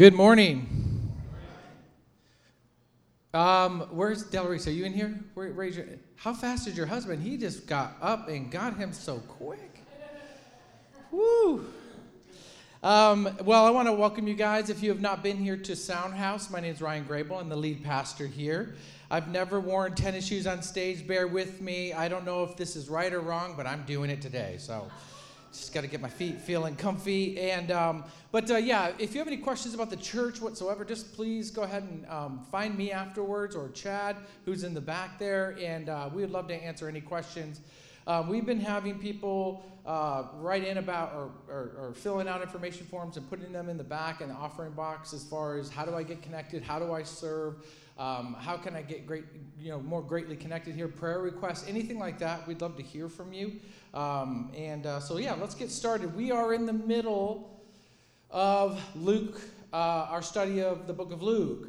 Good morning. Um, where's Delarice? Are you in here? Where, raise your, how fast is your husband? He just got up and got him so quick. Woo! Um, well, I want to welcome you guys. If you have not been here to Sound House, my name is Ryan Grable. I'm the lead pastor here. I've never worn tennis shoes on stage. Bear with me. I don't know if this is right or wrong, but I'm doing it today. So just got to get my feet feeling comfy. And um, but uh, yeah, if you have any questions about the church whatsoever, just please go ahead and um, find me afterwards or Chad, who's in the back there, and uh, we would love to answer any questions. Um, we've been having people uh, write in about or, or, or, filling out information forms and putting them in the back in the offering box as far as how do I get connected, how do I serve, um, how can I get great, you know, more greatly connected here, prayer requests, anything like that. We'd love to hear from you. Um, and uh, so yeah, let's get started. We are in the middle of Luke, uh, our study of the book of Luke.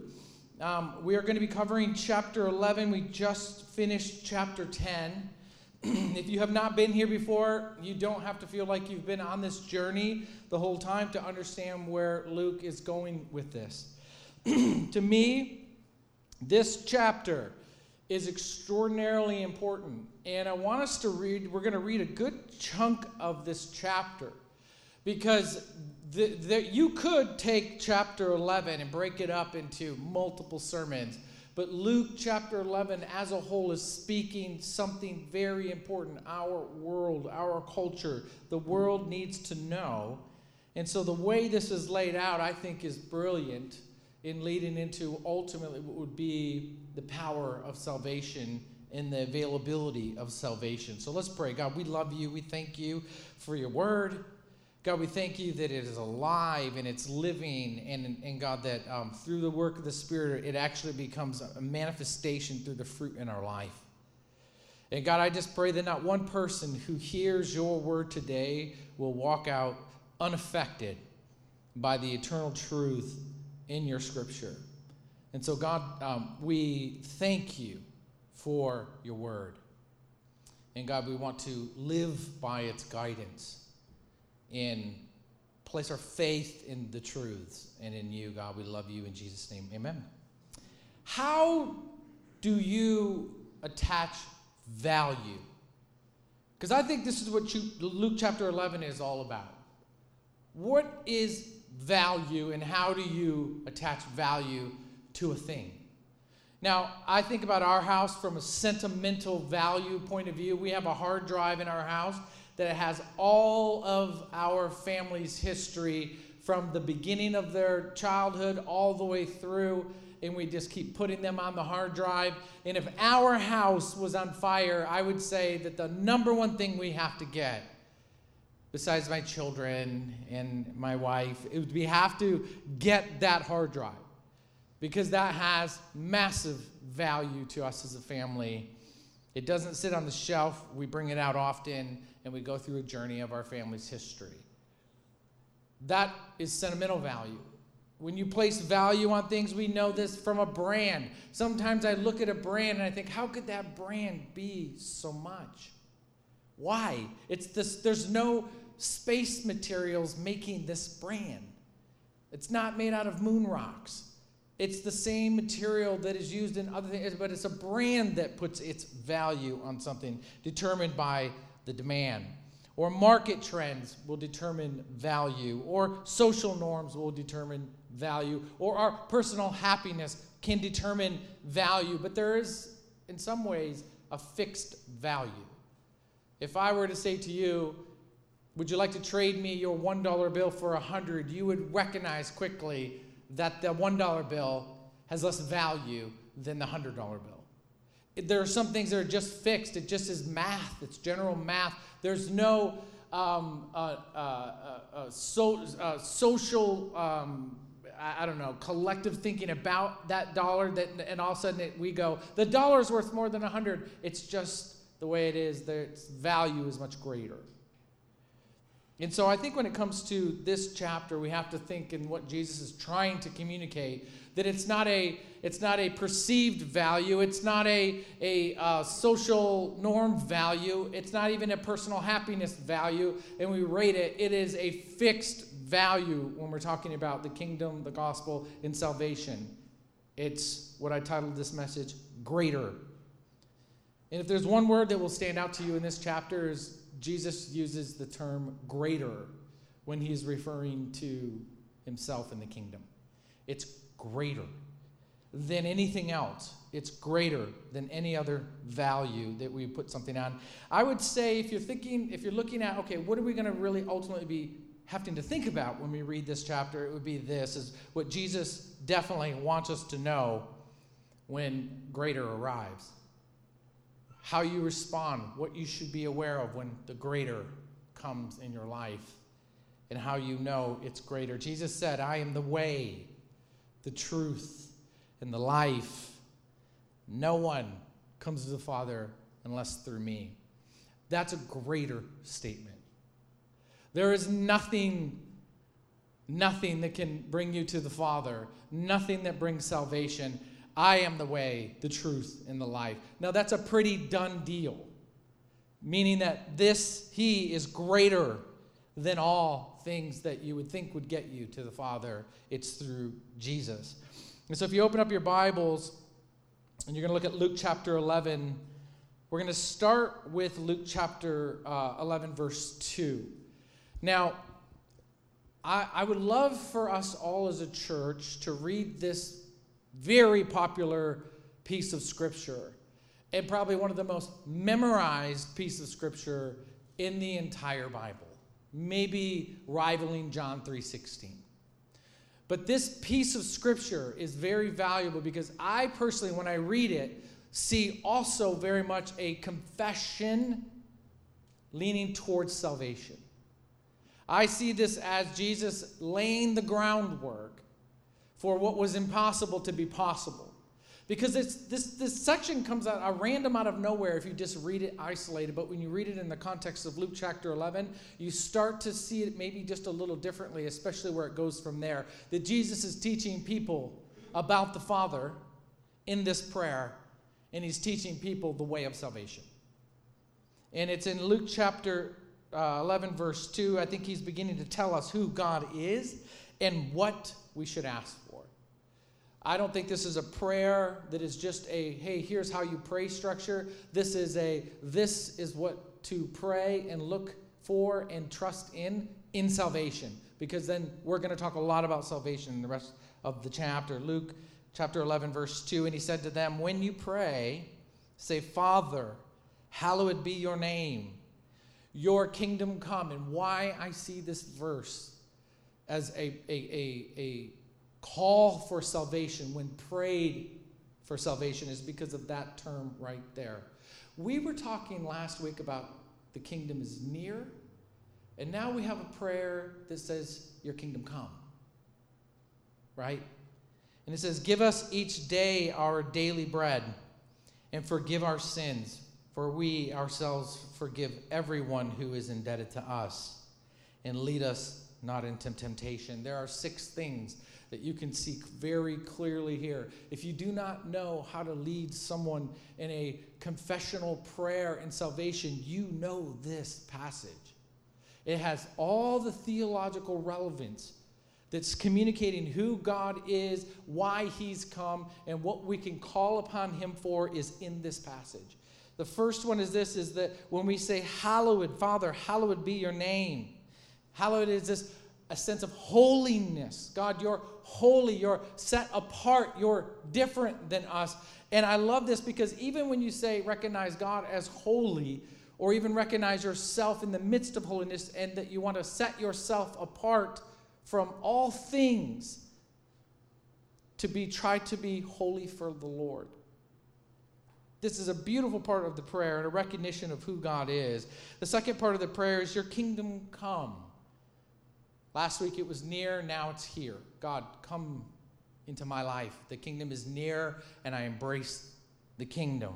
Um, we are going to be covering chapter 11. We just finished chapter 10. if you have not been here before, you don't have to feel like you've been on this journey the whole time to understand where Luke is going with this. to me, this chapter is extraordinarily important. And I want us to read, we're going to read a good chunk of this chapter because the, the, you could take chapter 11 and break it up into multiple sermons but Luke chapter 11 as a whole is speaking something very important. Our world, our culture, the world needs to know. And so the way this is laid out, I think, is brilliant in leading into ultimately what would be the power of salvation and the availability of salvation. So let's pray. God, we love you. We thank you for your word. God, we thank you that it is alive and it's living, and, and God, that um, through the work of the Spirit, it actually becomes a manifestation through the fruit in our life. And God, I just pray that not one person who hears your word today will walk out unaffected by the eternal truth in your scripture. And so, God, um, we thank you for your word. And God, we want to live by its guidance and place our faith in the truths and in you, God. We love you in Jesus' name. Amen. How do you attach value? Because I think this is what you, Luke chapter 11 is all about. What is value and how do you attach value to a thing? Now, I think about our house from a sentimental value point of view. We have a hard drive in our house that has all of our family's history from the beginning of their childhood all the way through and we just keep putting them on the hard drive. And if our house was on fire, I would say that the number one thing we have to get, besides my children and my wife, it would we have to get that hard drive because that has massive value to us as a family. It doesn't sit on the shelf, we bring it out often and we go through a journey of our family's history. That is sentimental value. When you place value on things, we know this from a brand. Sometimes I look at a brand and I think, how could that brand be so much? Why? It's this, there's no space materials making this brand. It's not made out of moon rocks. It's the same material that is used in other things, but it's a brand that puts its value on something determined by the demand. Or market trends will determine value, or social norms will determine value, or our personal happiness can determine value. But there is, in some ways, a fixed value. If I were to say to you, would you like to trade me your $1 bill for a 100 you would recognize quickly that the $1 bill has less value than the $100 bill there are some things that are just fixed. It just is math. It's general math. There's no um, uh, uh, uh, uh so, uh, social, um, I, I, don't know, collective thinking about that dollar. That and all of a sudden it, we go, the dollar's worth more than a hundred. It's just the way it is. Its value is much greater. And so I think when it comes to this chapter, we have to think in what Jesus is trying to communicate that it's not a it's not a perceived value it's not a, a uh, social norm value it's not even a personal happiness value and we rate it it is a fixed value when we're talking about the kingdom, the gospel, and salvation. It's what I titled this message greater. And if there's one word that will stand out to you in this chapter is Jesus uses the term greater when he's referring to himself in the kingdom. It's greater than anything else. It's greater than any other value that we put something on. I would say if you're thinking, if you're looking at, okay, what are we going to really ultimately be having to think about when we read this chapter, it would be this is what Jesus definitely wants us to know when greater arrives. How you respond, what you should be aware of when the greater comes in your life, and how you know it's greater. Jesus said, I am the way, the truth, and the life. No one comes to the Father unless through me. That's a greater statement. There is nothing, nothing that can bring you to the Father, nothing that brings salvation. I am the way, the truth, and the life. Now, that's a pretty done deal, meaning that this, He is greater than all things that you would think would get you to the Father. It's through Jesus. And so, if you open up your Bibles and you're going to look at Luke chapter 11, we're going to start with Luke chapter uh, 11, verse 2. Now, I, I would love for us all as a church to read this very popular piece of scripture and probably one of the most memorized pieces of scripture in the entire Bible, maybe rivaling John 3:16. But this piece of scripture is very valuable because I personally when I read it see also very much a confession leaning towards salvation. I see this as Jesus laying the groundwork for what was impossible to be possible. Because this, this section comes out a random out of nowhere if you just read it isolated, but when you read it in the context of Luke chapter 11, you start to see it maybe just a little differently, especially where it goes from there. That Jesus is teaching people about the Father in this prayer, and he's teaching people the way of salvation. And it's in Luke chapter uh, 11, verse 2, I think he's beginning to tell us who God is and what we should ask for. I don't think this is a prayer that is just a, hey, here's how you pray structure. This is a, this is what to pray and look for and trust in, in salvation. Because then we're going to talk a lot about salvation in the rest of the chapter. Luke chapter 11, verse 2. And he said to them, When you pray, say, Father, hallowed be your name your kingdom come. And why I see this verse as a, a, a, a call for salvation when prayed for salvation is because of that term right there. We were talking last week about the kingdom is near, and now we have a prayer that says, Your kingdom come. Right? And it says, Give us each day our daily bread, and forgive our sins for we ourselves forgive everyone who is indebted to us, and lead us not into temptation. There are six things that you can see very clearly here. If you do not know how to lead someone in a confessional prayer and salvation, you know this passage. It has all the theological relevance that's communicating who God is, why He's come, and what we can call upon Him for is in this passage. The first one is this is that when we say hallowed, Father, hallowed be your name. Hallowed is this a sense of holiness. God, you're holy, you're set apart, you're different than us. And I love this because even when you say recognize God as holy, or even recognize yourself in the midst of holiness, and that you want to set yourself apart from all things to be try to be holy for the Lord. This is a beautiful part of the prayer and a recognition of who God is. The second part of the prayer is your kingdom come. Last week it was near, now it's here. God, come into my life. The kingdom is near, and I embrace the kingdom.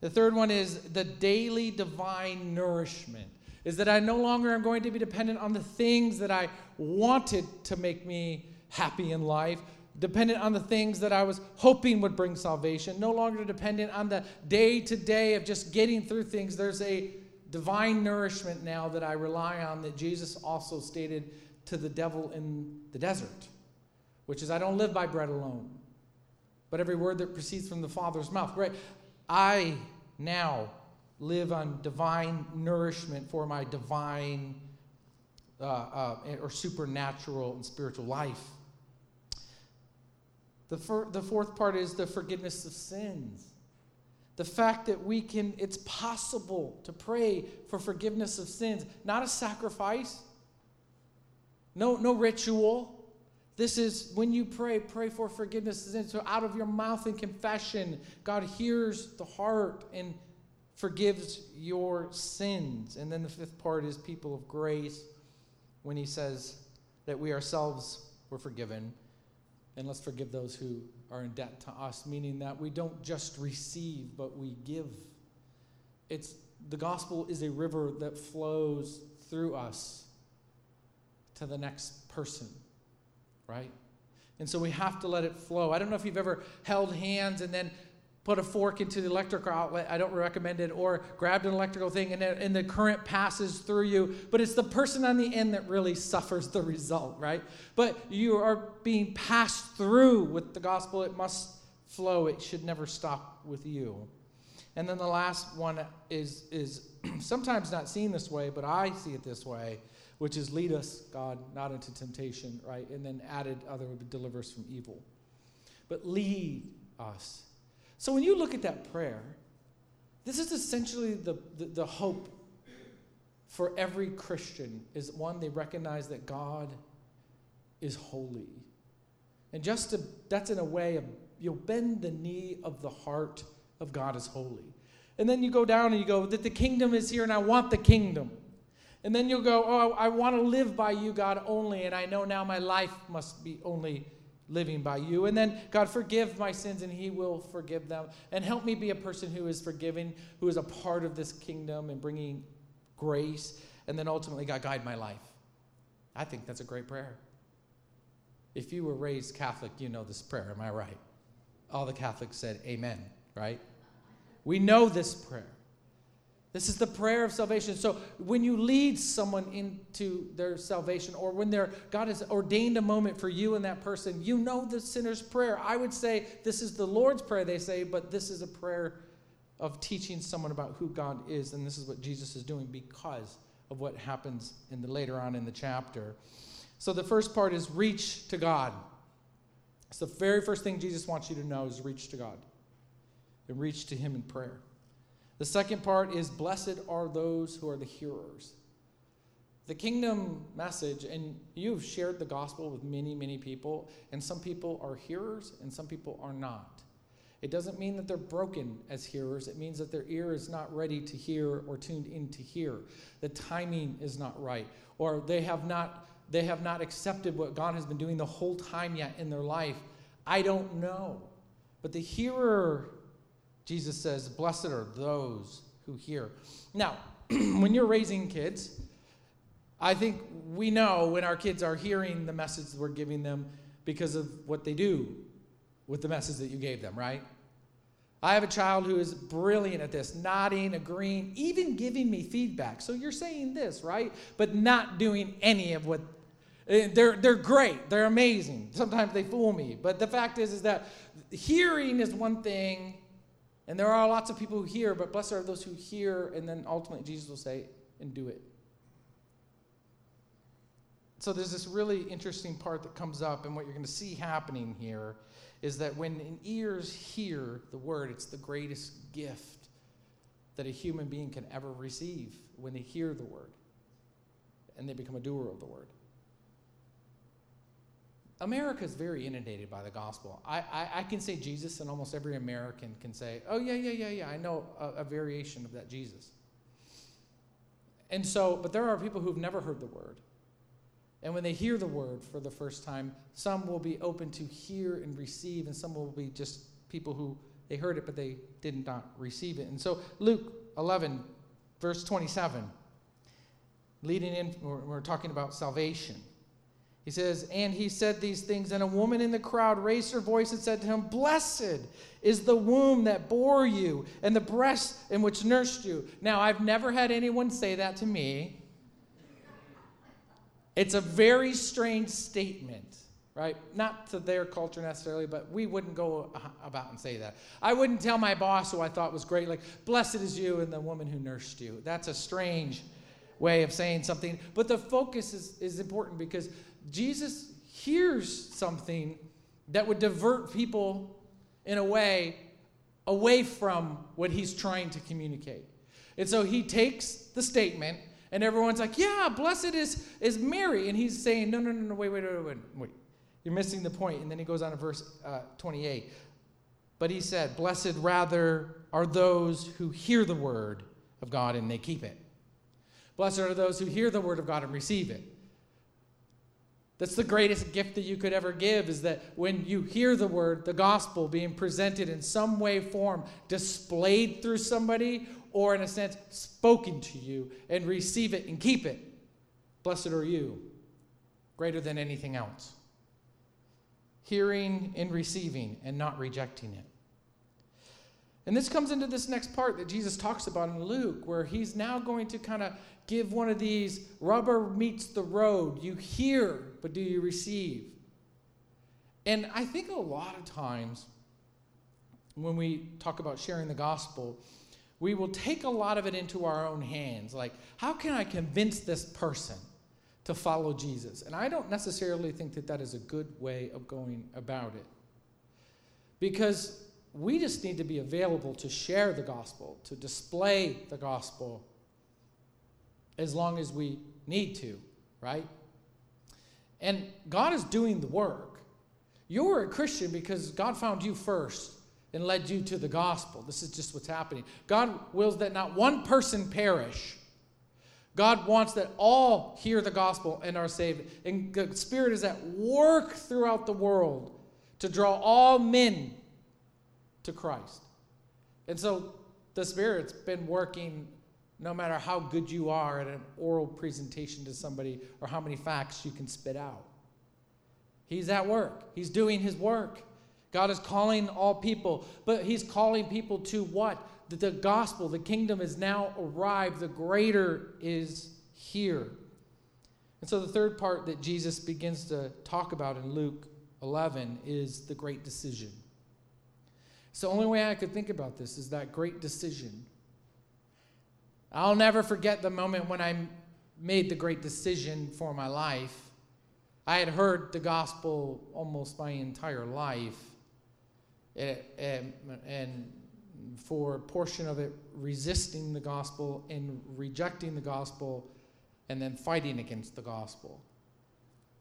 The third one is the daily divine nourishment. Is that I no longer am going to be dependent on the things that I wanted to make me happy in life, dependent on the things that I was hoping would bring salvation, no longer dependent on the day to day of just getting through things. There's a divine nourishment now that I rely on that Jesus also stated to the devil in the desert, which is, I don't live by bread alone, but every word that proceeds from the Father's mouth. Right? I now live on divine nourishment for my divine uh, uh, or supernatural and spiritual life. The, fir- the fourth part is the forgiveness of sins. The fact that we can, it's possible to pray for forgiveness of sins, not a sacrifice, no, no ritual. This is when you pray, pray for forgiveness of sins. So out of your mouth in confession, God hears the heart and forgives your sins. And then the fifth part is people of grace when he says that we ourselves were forgiven. And let's forgive those who are in debt to us, meaning that we don't just receive, but we give. It's the gospel is a river that flows through us to the next person, right? And so we have to let it flow. I don't know if you've ever held hands and then put a fork into the electrical outlet. I don't recommend it. Or grabbed an electrical thing and, and the current passes through you. But it's the person on the end that really suffers the result, right? But you are being passed through with the gospel. It must flow, it should never stop with you. And then the last one is, is sometimes not seen this way, but I see it this way, which is lead us, God, not into temptation, right? And then added other would deliver us from evil. But lead us so when you look at that prayer, this is essentially the, the, the, hope for every Christian is one, they recognize that God is holy. And just to, that's in a way of, you'll bend the knee of the heart of God is holy. And then you go down and you go, that the kingdom is here and I want the kingdom. And then you'll go, oh, I want to live by you, God, only. And I know now my life must be only living by you. And then, God, forgive my sins, and He will forgive them. And help me be a person who is forgiving, who is a part of this kingdom and bringing grace. And then ultimately, God, guide my life. I think that's a great prayer. If you were raised Catholic, you know this prayer. Am I right? All the Catholics said, Amen, right? We know this prayer. This is the prayer of salvation. So when you lead someone into their salvation, or when they're, God has ordained a moment for you and that person, you know the sinner's prayer. I would say this is the Lord's prayer, they say, but this is a prayer of teaching someone about who God is. And this is what Jesus is doing because of what happens in the later on in the chapter. So the first part is reach to God. It's the very first thing Jesus wants you to know is reach to God and reach to Him in prayer. The second part is blessed are those who are the hearers. The kingdom message, and you've shared the gospel with many, many people, and some people are hearers and some people are not. It doesn't mean that they're broken as hearers. It means that their ear is not ready to hear or tuned in to hear. The timing is not right, or they have not they have not accepted what God has been doing the whole time yet in their life. I don't know. But the hearer Jesus says, Blessed are those who hear. Now, when you're raising kids, I think we know when our kids are hearing the message we're giving them because of what they do with the message that you gave them, right? I have a child who is brilliant at this, nodding, agreeing, even giving me feedback. So you're saying this, right? But not doing any of what eh, they're, they're great. They're amazing. Sometimes they fool me. But the fact is, is that hearing is one thing and there are lots of people who hear, but blessed are those who hear, and then ultimately Jesus will say, and do it. So there's this really interesting part that comes up, and what you're going to see happening here is that when ears hear the word, it's the greatest gift that a human being can ever receive when they hear the word and they become a doer of the word. America is very inundated by the gospel. I, I, I, can say Jesus, and almost every American can say, oh, yeah, yeah, yeah, yeah, I know a, a variation of that Jesus. And so, but there are people who've never heard the word. And when they hear the word for the first time, some will be open to hear and receive, and some will be just people who they heard it, but they did not receive it. And so, Luke 11, verse 27, leading in, we're, we're talking about salvation. He says, And he said these things, and a woman in the crowd raised her voice and said to him, Blessed is the womb that bore you, and the breast in which nursed you. Now, I've never had anyone say that to me. It's a very strange statement, right? Not to their culture necessarily, but we wouldn't go about and say that. I wouldn't tell my boss, who I thought was great, like, blessed is you and the woman who nursed you. That's a strange way of saying something. But the focus is, is important because Jesus hears something that would divert people in a way away from what he's trying to communicate. And so he takes the statement, and everyone's like, Yeah, blessed is, is Mary. And he's saying, No, no, no, no, wait, wait, wait, wait, wait. You're missing the point. And then he goes on to verse uh, 28. But he said, Blessed rather are those who hear the word of God and they keep it. Blessed are those who hear the word of God and receive it. That's the greatest gift that you could ever give is that when you hear the word, the gospel being presented in some way, form, displayed through somebody, or in a sense, spoken to you, and receive it and keep it. Blessed are you, greater than anything else. Hearing and receiving and not rejecting it. And this comes into this next part that Jesus talks about in Luke, where he's now going to kind of give one of these rubber meets the road. You hear, but do you receive? And I think a lot of times when we talk about sharing the gospel, we will take a lot of it into our own hands. Like, how can I convince this person to follow Jesus? And I don't necessarily think that that is a good way of going about it. Because we just need to be available to share the gospel, to display the gospel as long as we need to, right? And God is doing the work. You're a Christian because God found you first and led you to the gospel. This is just what's happening. God wills that not one person perish. God wants that all hear the gospel and are saved. And the Spirit is at work throughout the world to draw all men to Christ. And so the Spirit's been working no matter how good you are at an oral presentation to somebody or how many facts you can spit out. He's at work, He's doing His work. God is calling all people, but He's calling people to what? The gospel, the kingdom is now arrived, the greater is here. And so the third part that Jesus begins to talk about in Luke 11 is the great decision. So the only way I could think about this is that great decision I'll never forget the moment when I made the great decision for my life. I had heard the gospel almost my entire life, and, and for a portion of it, resisting the gospel and rejecting the gospel, and then fighting against the gospel.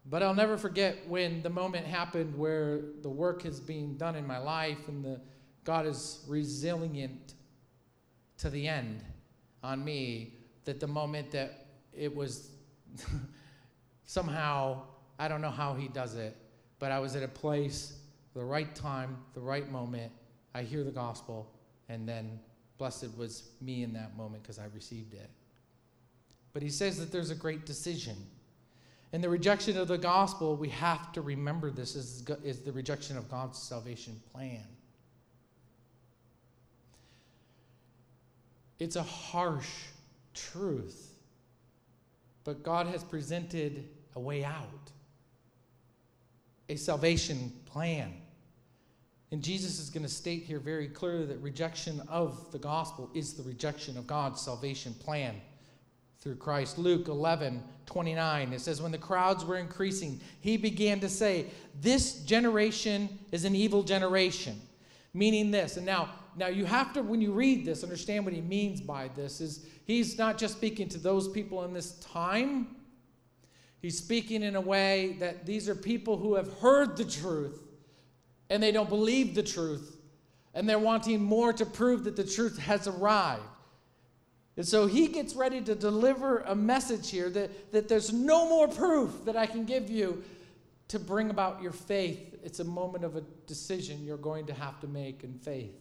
But I'll never forget when the moment happened where the work is being done in my life and the God is resilient to the end on me that the moment that it was somehow, I don't know how he does it, but I was at a place, the right time, the right moment. I hear the gospel, and then blessed was me in that moment because I received it. But he says that there's a great decision. In the rejection of the gospel, we have to remember this is, is the rejection of God's salvation plan. It's a harsh truth. But God has presented a way out, a salvation plan. And Jesus is going to state here very clearly that rejection of the gospel is the rejection of God's salvation plan through Christ. Luke 11, 29, it says, When the crowds were increasing, he began to say, This generation is an evil generation. Meaning this. And now, now you have to, when you read this, understand what he means by this. Is he's not just speaking to those people in this time. He's speaking in a way that these are people who have heard the truth and they don't believe the truth. And they're wanting more to prove that the truth has arrived. And so he gets ready to deliver a message here that, that there's no more proof that I can give you to bring about your faith. It's a moment of a decision you're going to have to make in faith.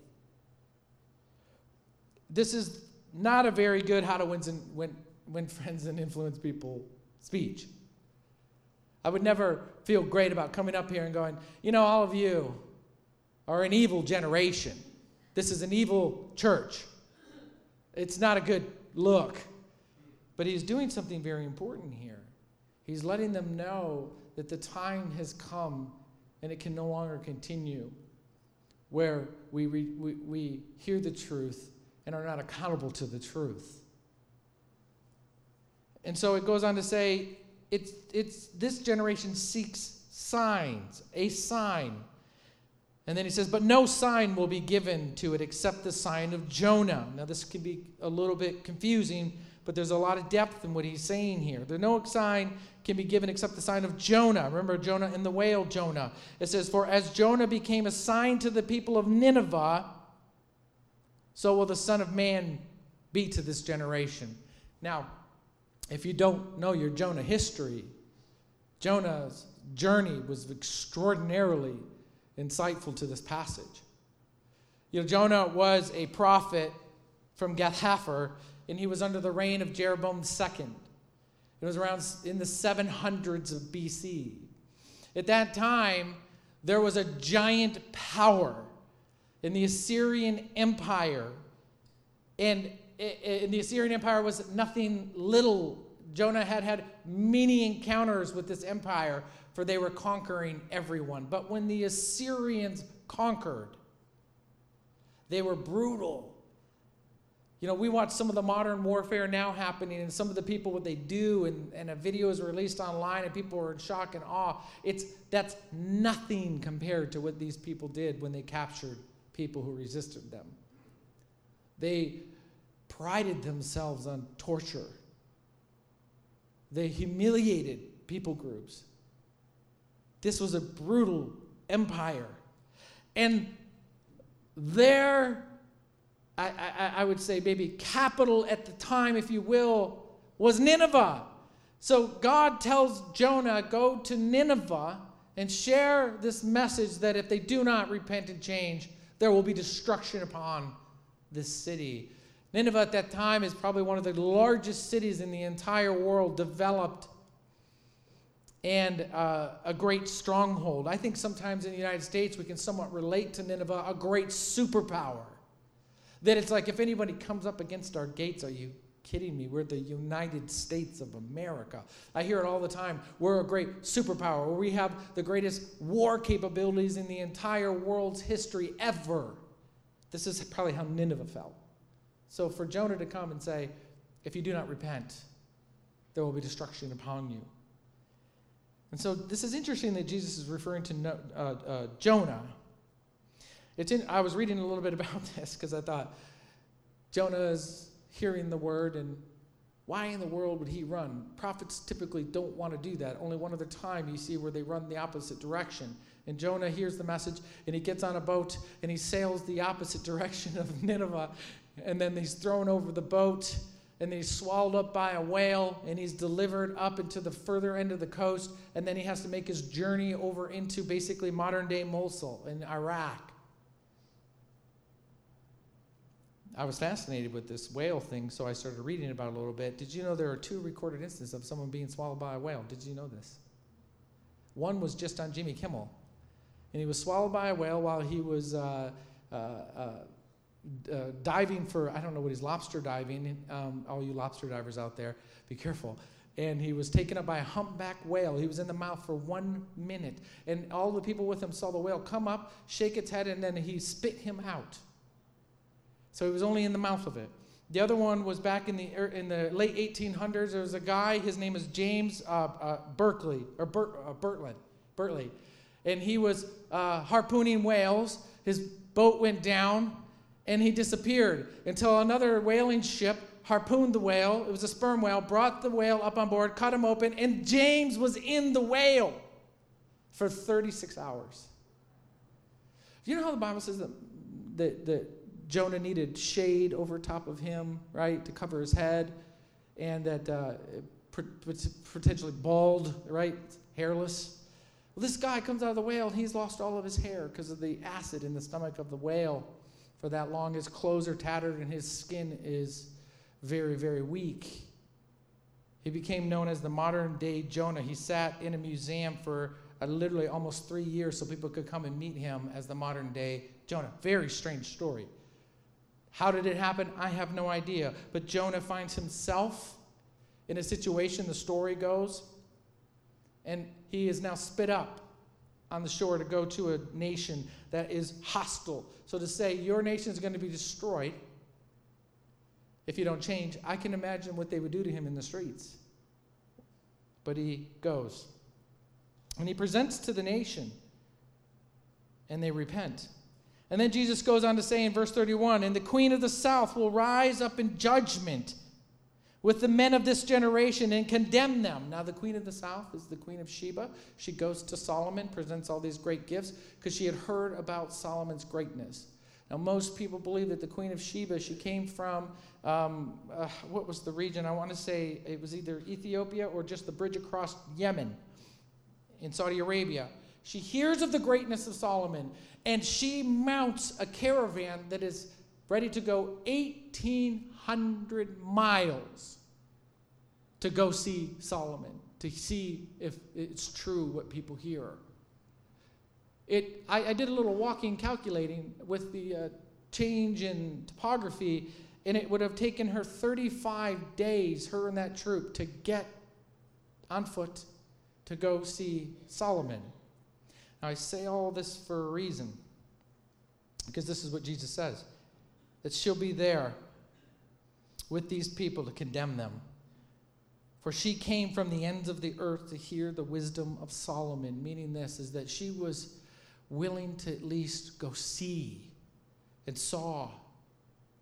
This is not a very good how to win, win, win friends and influence people speech. I would never feel great about coming up here and going, you know, all of you are an evil generation. This is an evil church. It's not a good look. But he's doing something very important here. He's letting them know that the time has come and it can no longer continue where we, re, we, we hear the truth and are not accountable to the truth. And so it goes on to say, it's, it's, this generation seeks signs, a sign. And then he says, But no sign will be given to it except the sign of Jonah. Now, this can be a little bit confusing, but there's a lot of depth in what he's saying here. There's no sign can be given except the sign of Jonah. Remember Jonah and the whale, Jonah. It says, For as Jonah became a sign to the people of Nineveh, so will the Son of Man be to this generation. Now, if you don't know your Jonah history, Jonah's journey was extraordinarily insightful to this passage. You know, Jonah was a prophet from Gath Hepher, and he was under the reign of Jeroboam II. It was around in the 700s of BC. At that time, there was a giant power in the Assyrian Empire. And, eh, and the Assyrian Empire was nothing little. Jonah had had many encounters with this empire for they were conquering everyone. But when the Assyrians conquered, they were brutal. You know, we watch some of the modern warfare now happening and some of the people, what they do, and, and a video is released online and people are in shock and awe. It's, that's nothing compared to what these people did when they captured people who resisted them. They prided themselves on torture. They humiliated people groups. This was a brutal empire. And their, I, I, I, would say maybe capital at the time, if you will, was Nineveh. So God tells Jonah, go to Nineveh and share this message that if they do not repent and change, there will be destruction upon this city. Nineveh at that time is probably one of the largest cities in the entire world, developed and uh, a great stronghold. I think sometimes in the United States we can somewhat relate to Nineveh, a great superpower. That it's like if anybody comes up against our gates, are you kidding me? We're the United States of America. I hear it all the time. We're a great superpower. We have the greatest war capabilities in the entire world's history ever. This is probably how Nineveh felt. So for Jonah to come and say, if you do not repent, there will be destruction upon you. And so this is interesting that Jesus is referring to uh, uh, Jonah. It's in, I was reading a little bit about this because I thought Jonah is hearing the word, and why in the world would he run? Prophets typically don't want to do that. Only one other time you see where they run the opposite direction. And Jonah hears the message, and he gets on a boat and he sails the opposite direction of Nineveh, and then he's thrown over the boat and he's swallowed up by a whale and he's delivered up into the further end of the coast and then he has to make his journey over into basically modern day mosul in iraq i was fascinated with this whale thing so i started reading about it a little bit did you know there are two recorded instances of someone being swallowed by a whale did you know this one was just on jimmy kimmel and he was swallowed by a whale while he was uh, uh, uh, uh, diving for, I don't know what he's lobster diving. Um, all you lobster divers out there, be careful. And he was taken up by a humpback whale. He was in the mouth for one minute. And all the people with him saw the whale come up, shake its head, and then he spit him out. So he was only in the mouth of it. The other one was back in the, er, in the late 1800s. There was a guy, his name is James uh, uh, Berkeley, or Bert, uh, Bertland, Bertley. And he was uh, harpooning whales. His boat went down and he disappeared until another whaling ship harpooned the whale. It was a sperm whale, brought the whale up on board, cut him open, and James was in the whale for 36 hours. Do you know how the Bible says that, that, that Jonah needed shade over top of him, right, to cover his head, and that uh, potentially bald, right, hairless? Well, this guy comes out of the whale he's lost all of his hair because of the acid in the stomach of the whale for that long. His clothes are tattered and his skin is very, very weak. He became known as the modern day Jonah. He sat in a museum for uh, literally almost three years so people could come and meet him as the modern day Jonah. Very strange story. How did it happen? I have no idea. But Jonah finds himself in a situation, the story goes, And he is now spit up on the shore to go to a nation that is hostile. So to say your nation is going to be destroyed if you don't change, I can imagine what they would do to him in the streets. But he goes. And he presents to the nation, and they repent. And then Jesus goes on to say in verse 31 And the queen of the south will rise up in judgment with the men of this generation and condemn them. Now, the queen of the south is the queen of Sheba. She goes to Solomon, presents all these great gifts because she had heard about Solomon's greatness. Now, most people believe that the queen of Sheba, she came from, um, uh, what was the region? I want to say it was either Ethiopia or just the bridge across Yemen in Saudi Arabia. She hears of the greatness of Solomon and she mounts a caravan that is ready to go 1,800 miles to go see Solomon, to see if it's true what people hear. It, I, I did a little walking calculating with the uh, change in topography, and it would have taken her 35 days, her and that troop, to get on foot to go see Solomon. Now, I say all this for a reason, because this is what Jesus says that she'll be there with these people to condemn them. For she came from the ends of the earth to hear the wisdom of Solomon, meaning this is that she was willing to at least go see and saw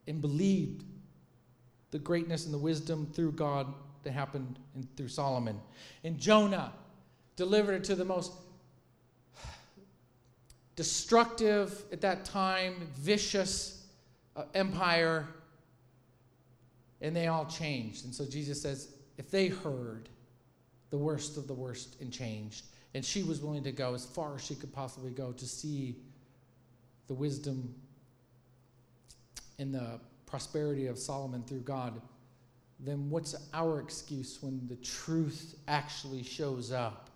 and believed the greatness and the wisdom through God that happened in, through Solomon. And Jonah delivered it to the most destructive at that time, vicious uh, empire, and they all changed. And so Jesus says, if they heard the worst of the worst and changed, and she was willing to go as far as she could possibly go to see the wisdom and the prosperity of Solomon through God, then what's our excuse when the truth actually shows up?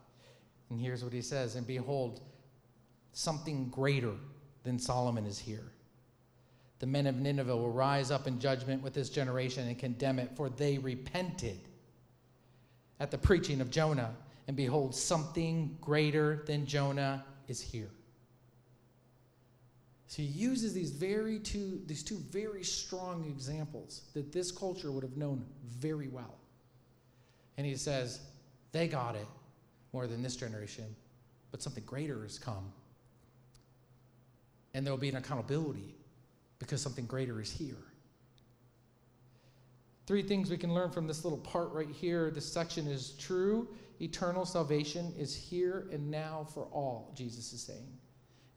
And here's what he says And behold, something greater than Solomon is here. The men of Nineveh will rise up in judgment with this generation and condemn it, for they repented at the preaching of Jonah. And behold, something greater than Jonah is here. So he uses these very two, these two very strong examples that this culture would have known very well. And he says, they got it more than this generation, but something greater has come and there will be an accountability because something greater is here. Three things we can learn from this little part right here. This section is true. Eternal salvation is here and now for all, Jesus is saying.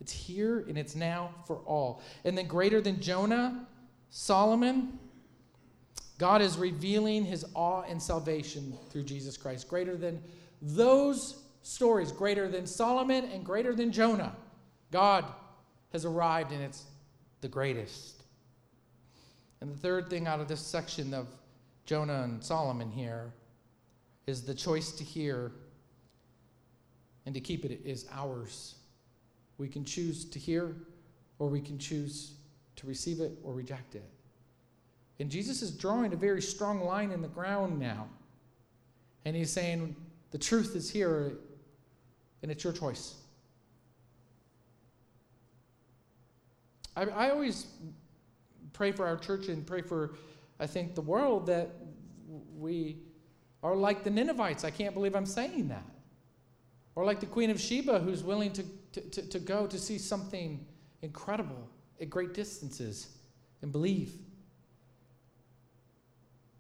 It's here and it's now for all. And then, greater than Jonah, Solomon, God is revealing his awe and salvation through Jesus Christ. Greater than those stories, greater than Solomon and greater than Jonah. God has arrived and it's the greatest. And the third thing out of this section of Jonah and Solomon here is the choice to hear and to keep it is ours. We can choose to hear or we can choose to receive it or reject it. And Jesus is drawing a very strong line in the ground now. And he's saying, the truth is here and it's your choice. I, I always pray for our church and pray for, I think, the world that we are like the Ninevites. I can't believe I'm saying that. Or like the Queen of Sheba, who's willing to, to, to, to go to see something incredible at great distances and believe.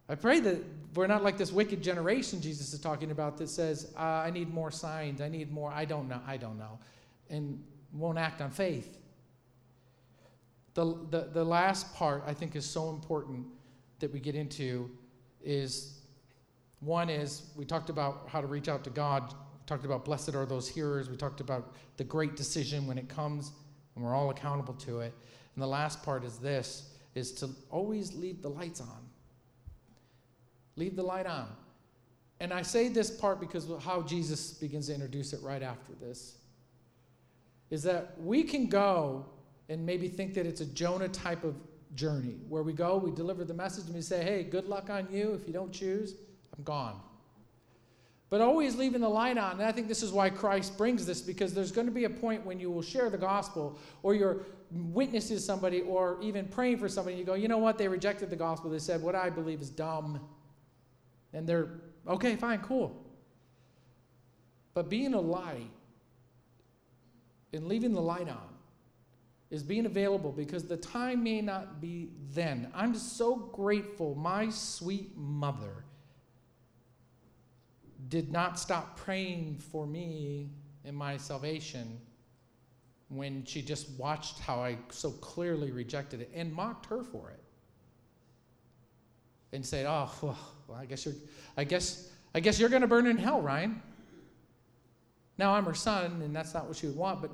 I pray that we're not like this wicked generation Jesus is talking about that says, uh, I need more signs, I need more, I don't know, I don't know, and won't act on faith. The, the, the last part I think is so important that we get into is one is we talked about how to reach out to God, we talked about blessed are those hearers, we talked about the great decision when it comes, and we're all accountable to it. And the last part is this is to always leave the lights on. Leave the light on. And I say this part because how Jesus begins to introduce it right after this. Is that we can go and maybe think that it's a Jonah type of journey where we go, we deliver the message, and we say, hey, good luck on you. If you don't choose, I'm gone. but always leaving the light on. And I think this is why Christ brings this because there's going to be a point when you will share the gospel or you're witnessing somebody or even praying for somebody. You go, you know what? They rejected the gospel. They said, what I believe is dumb. And they're, okay, fine, cool. But being a light and leaving the light on is being available because the time may not be then. I'm so grateful my sweet mother did not stop praying for me in my salvation when she just watched how I so clearly rejected it and mocked her for it. And said, "Oh, well, I guess you're I guess I guess you're going to burn in hell, Ryan." Now I'm her son and that's not what she would want, but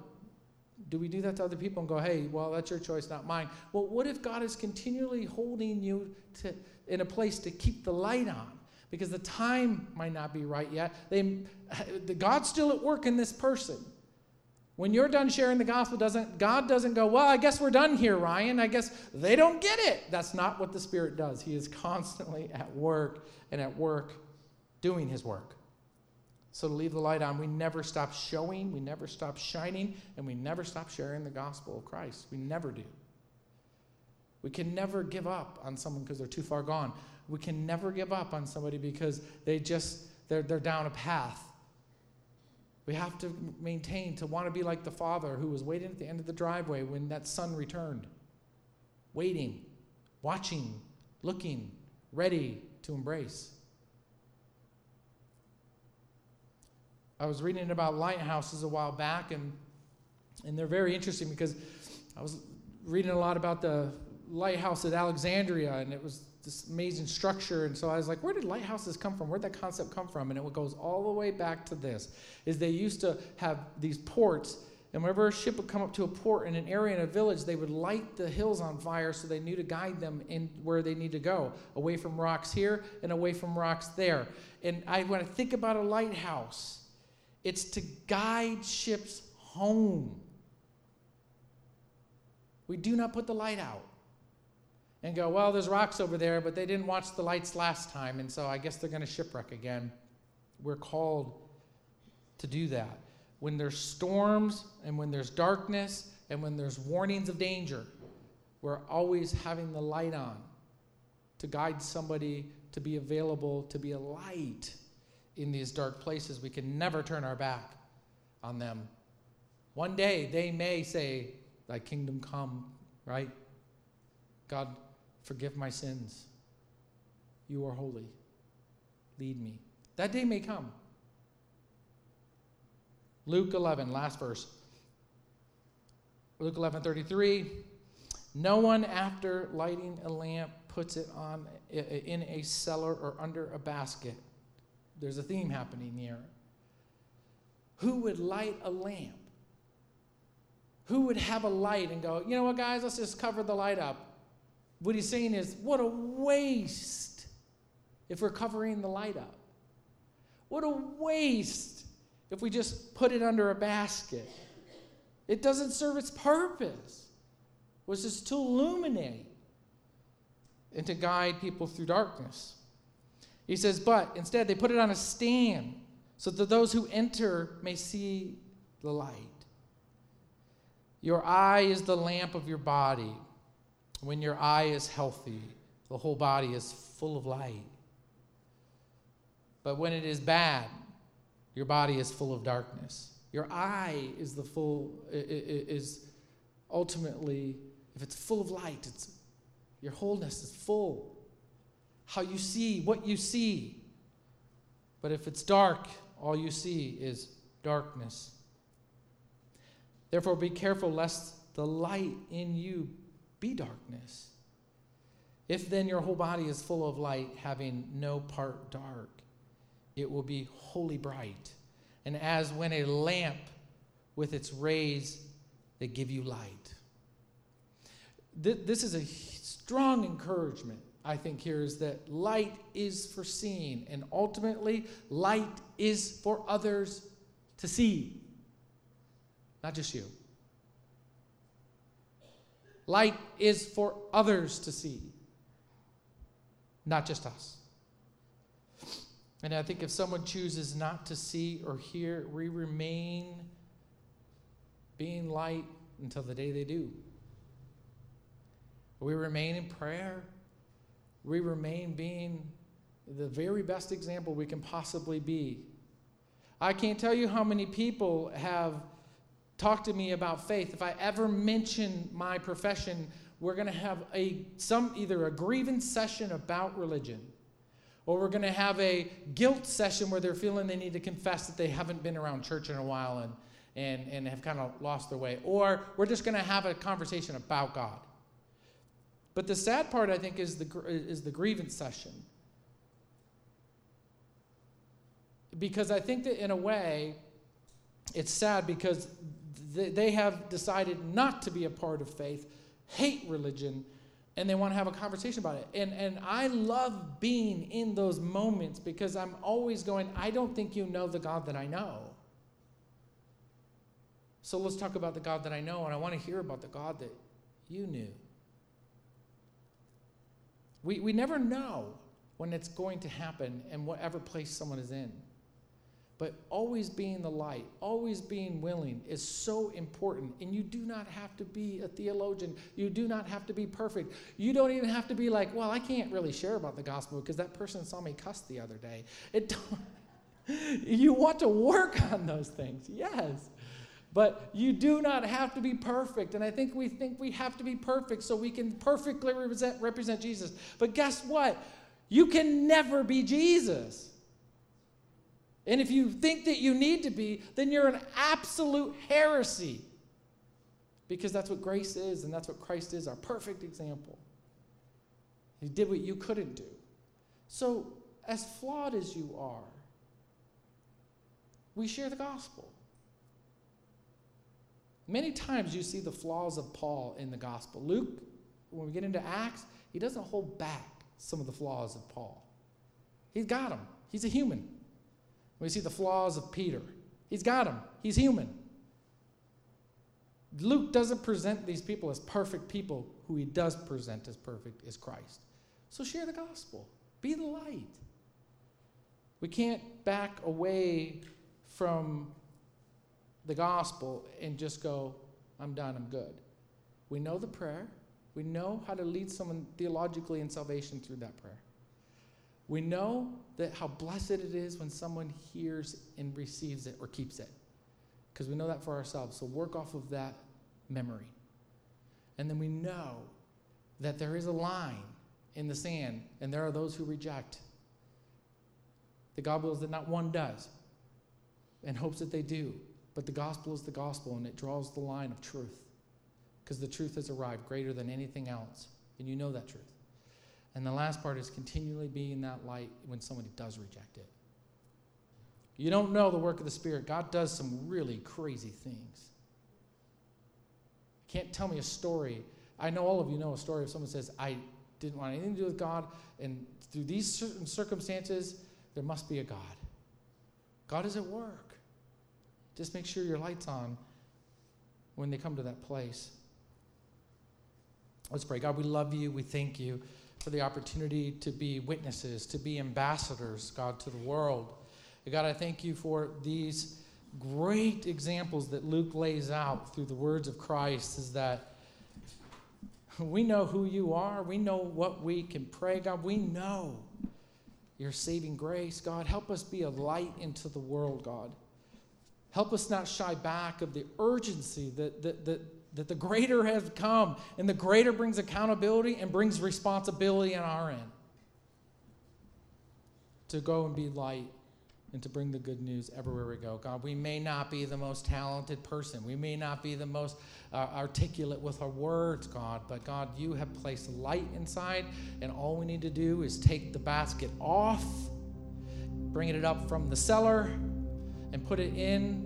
do we do that to other people and go, "Hey, well, that's your choice, not mine." Well, what if God is continually holding you to in a place to keep the light on? because the time might not be right yet. They, God's still at work in this person. When you're done sharing the gospel, doesn't God doesn't go, well, I guess we're done here, Ryan. I guess they don't get it. That's not what the Spirit does. He is constantly at work and at work doing his work. So to leave the light on, we never stop showing, we never stop shining, and we never stop sharing the gospel of Christ. We never do. We can never give up on someone because they're too far gone. We can never give up on somebody because they just, they're, they're down a path. We have to maintain to want to be like the father who was waiting at the end of the driveway when that son returned. Waiting, watching, looking, ready to embrace. I was reading about lighthouses a while back, and, and they're very interesting because I was reading a lot about the lighthouse at Alexandria, and it was this amazing structure. And so I was like, where did lighthouses come from? Where'd that concept come from? And it goes all the way back to this, is they used to have these ports, and whenever a ship would come up to a port in an area in a village, they would light the hills on fire so they knew to guide them in where they need to go, away from rocks here and away from rocks there. And I, when I think about a lighthouse, it's to guide ships home. We do not put the light out and go, well, there's rocks over there, but they didn't watch the lights last time, and so I guess they're going to shipwreck again. We're called to do that. When there's storms and when there's darkness and when there's warnings of danger, we're always having the light on to guide somebody to be available, to be a light in these dark places. We can never turn our back on them. One day they may say, Thy kingdom come, right? God Forgive my sins. You are holy. Lead me. That day may come. Luke 11, last verse. Luke 11, 33. No one, after lighting a lamp, puts it on in a cellar or under a basket. There's a theme happening here. Who would light a lamp? Who would have a light and go, you know what, guys, let's just cover the light up? What he's saying is, what a waste if we're covering the light up. What a waste if we just put it under a basket. It doesn't serve its purpose, was just to illuminate and to guide people through darkness. He says, but instead they put it on a stand so that those who enter may see the light. Your eye is the lamp of your body. When your eye is healthy, the whole body is full of light. But when it is bad, your body is full of darkness. Your eye is the full is ultimately if it's full of light, it's your wholeness is full. How you see, what you see. But if it's dark, all you see is darkness. Therefore, be careful lest the light in you be darkness. If then your whole body is full of light, having no part dark, it will be wholly bright. And as when a lamp with its rays that give you light. This is a strong encouragement, I think, here is that light is for seeing, and ultimately, light is for others to see, not just you. Light is for others to see, not just us. And I think if someone chooses not to see or hear, we remain being light until the day they do. We remain in prayer. We remain being the very best example we can possibly be. I can't tell you how many people have talked to me about faith. If I ever mention my profession, we're going to have a some either a grievance session about religion or we're going to have a guilt session where they're feeling they need to confess that they haven't been around church in a while and, and, and have kind of lost their way. Or we're just going to have a conversation about God. But the sad part, I think, is the, is the grievance session. Because I think that in a way, it's sad because they have decided not to be a part of faith, hate religion, and they want to have a conversation about it. And, and I love being in those moments because I'm always going, I don't think you know the God that I know. So let's talk about the God that I know, and I want to hear about the God that you knew. We, we never know when it's going to happen and whatever place someone is in. But always being the light, always being willing is so important. And you do not have to be a theologian. You do not have to be perfect. You don't even have to be like, well, I can't really share about the gospel because that person saw me cuss the other day. It you want to work on those things, yes. But you do not have to be perfect. And I think we think we have to be perfect so we can perfectly represent, represent Jesus. But guess what? You can never be Jesus. And if you think that you need to be, then you're an absolute heresy. Because that's what grace is, and that's what Christ is our perfect example. He did what you couldn't do. So, as flawed as you are, we share the gospel. Many times you see the flaws of Paul in the gospel. Luke, when we get into Acts, he doesn't hold back some of the flaws of Paul. He's got them, he's a human. We see the flaws of Peter. He's got them, he's human. Luke doesn't present these people as perfect people. Who he does present as perfect is Christ. So share the gospel, be the light. We can't back away from the gospel and just go, I'm done, I'm good. We know the prayer. We know how to lead someone theologically in salvation through that prayer. We know that how blessed it is when someone hears and receives it or keeps it. Because we know that for ourselves. So work off of that memory. And then we know that there is a line in the sand, and there are those who reject. The God wills that not one does, and hopes that they do. But the gospel is the gospel, and it draws the line of truth. Because the truth has arrived greater than anything else. And you know that truth. And the last part is continually being that light when somebody does reject it. You don't know the work of the Spirit. God does some really crazy things. Can't tell me a story. I know all of you know a story of someone says, I didn't want anything to do with God, and through these certain circumstances, there must be a God. God is at work. Just make sure your light's on when they come to that place. Let's pray. God, we love you. We thank you for the opportunity to be witnesses, to be ambassadors, God, to the world. God, I thank you for these great examples that Luke lays out through the words of Christ is that we know who you are. We know what we can pray. God, we know your saving grace. God, help us be a light into the world, God. Help us not shy back of the urgency that, that, that that the greater has come, and the greater brings accountability and brings responsibility on our end to go and be light and to bring the good news everywhere we go. God, we may not be the most talented person. We may not be the most uh, articulate with our words, God, but God, you have placed light inside, and all we need to do is take the basket off, bring it up from the cellar, and put it in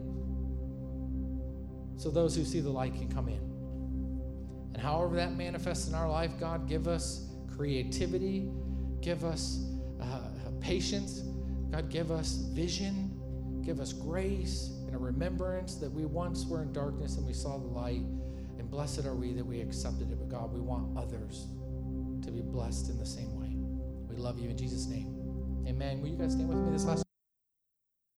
so those who see the light can come in. And however that manifests in our life, God, give us creativity, give us uh, patience, God, give us vision, give us grace and a remembrance that we once were in darkness and we saw the light. And blessed are we that we accepted it. But God, we want others to be blessed in the same way. We love you in Jesus' name. Amen. Will you guys stand with me this last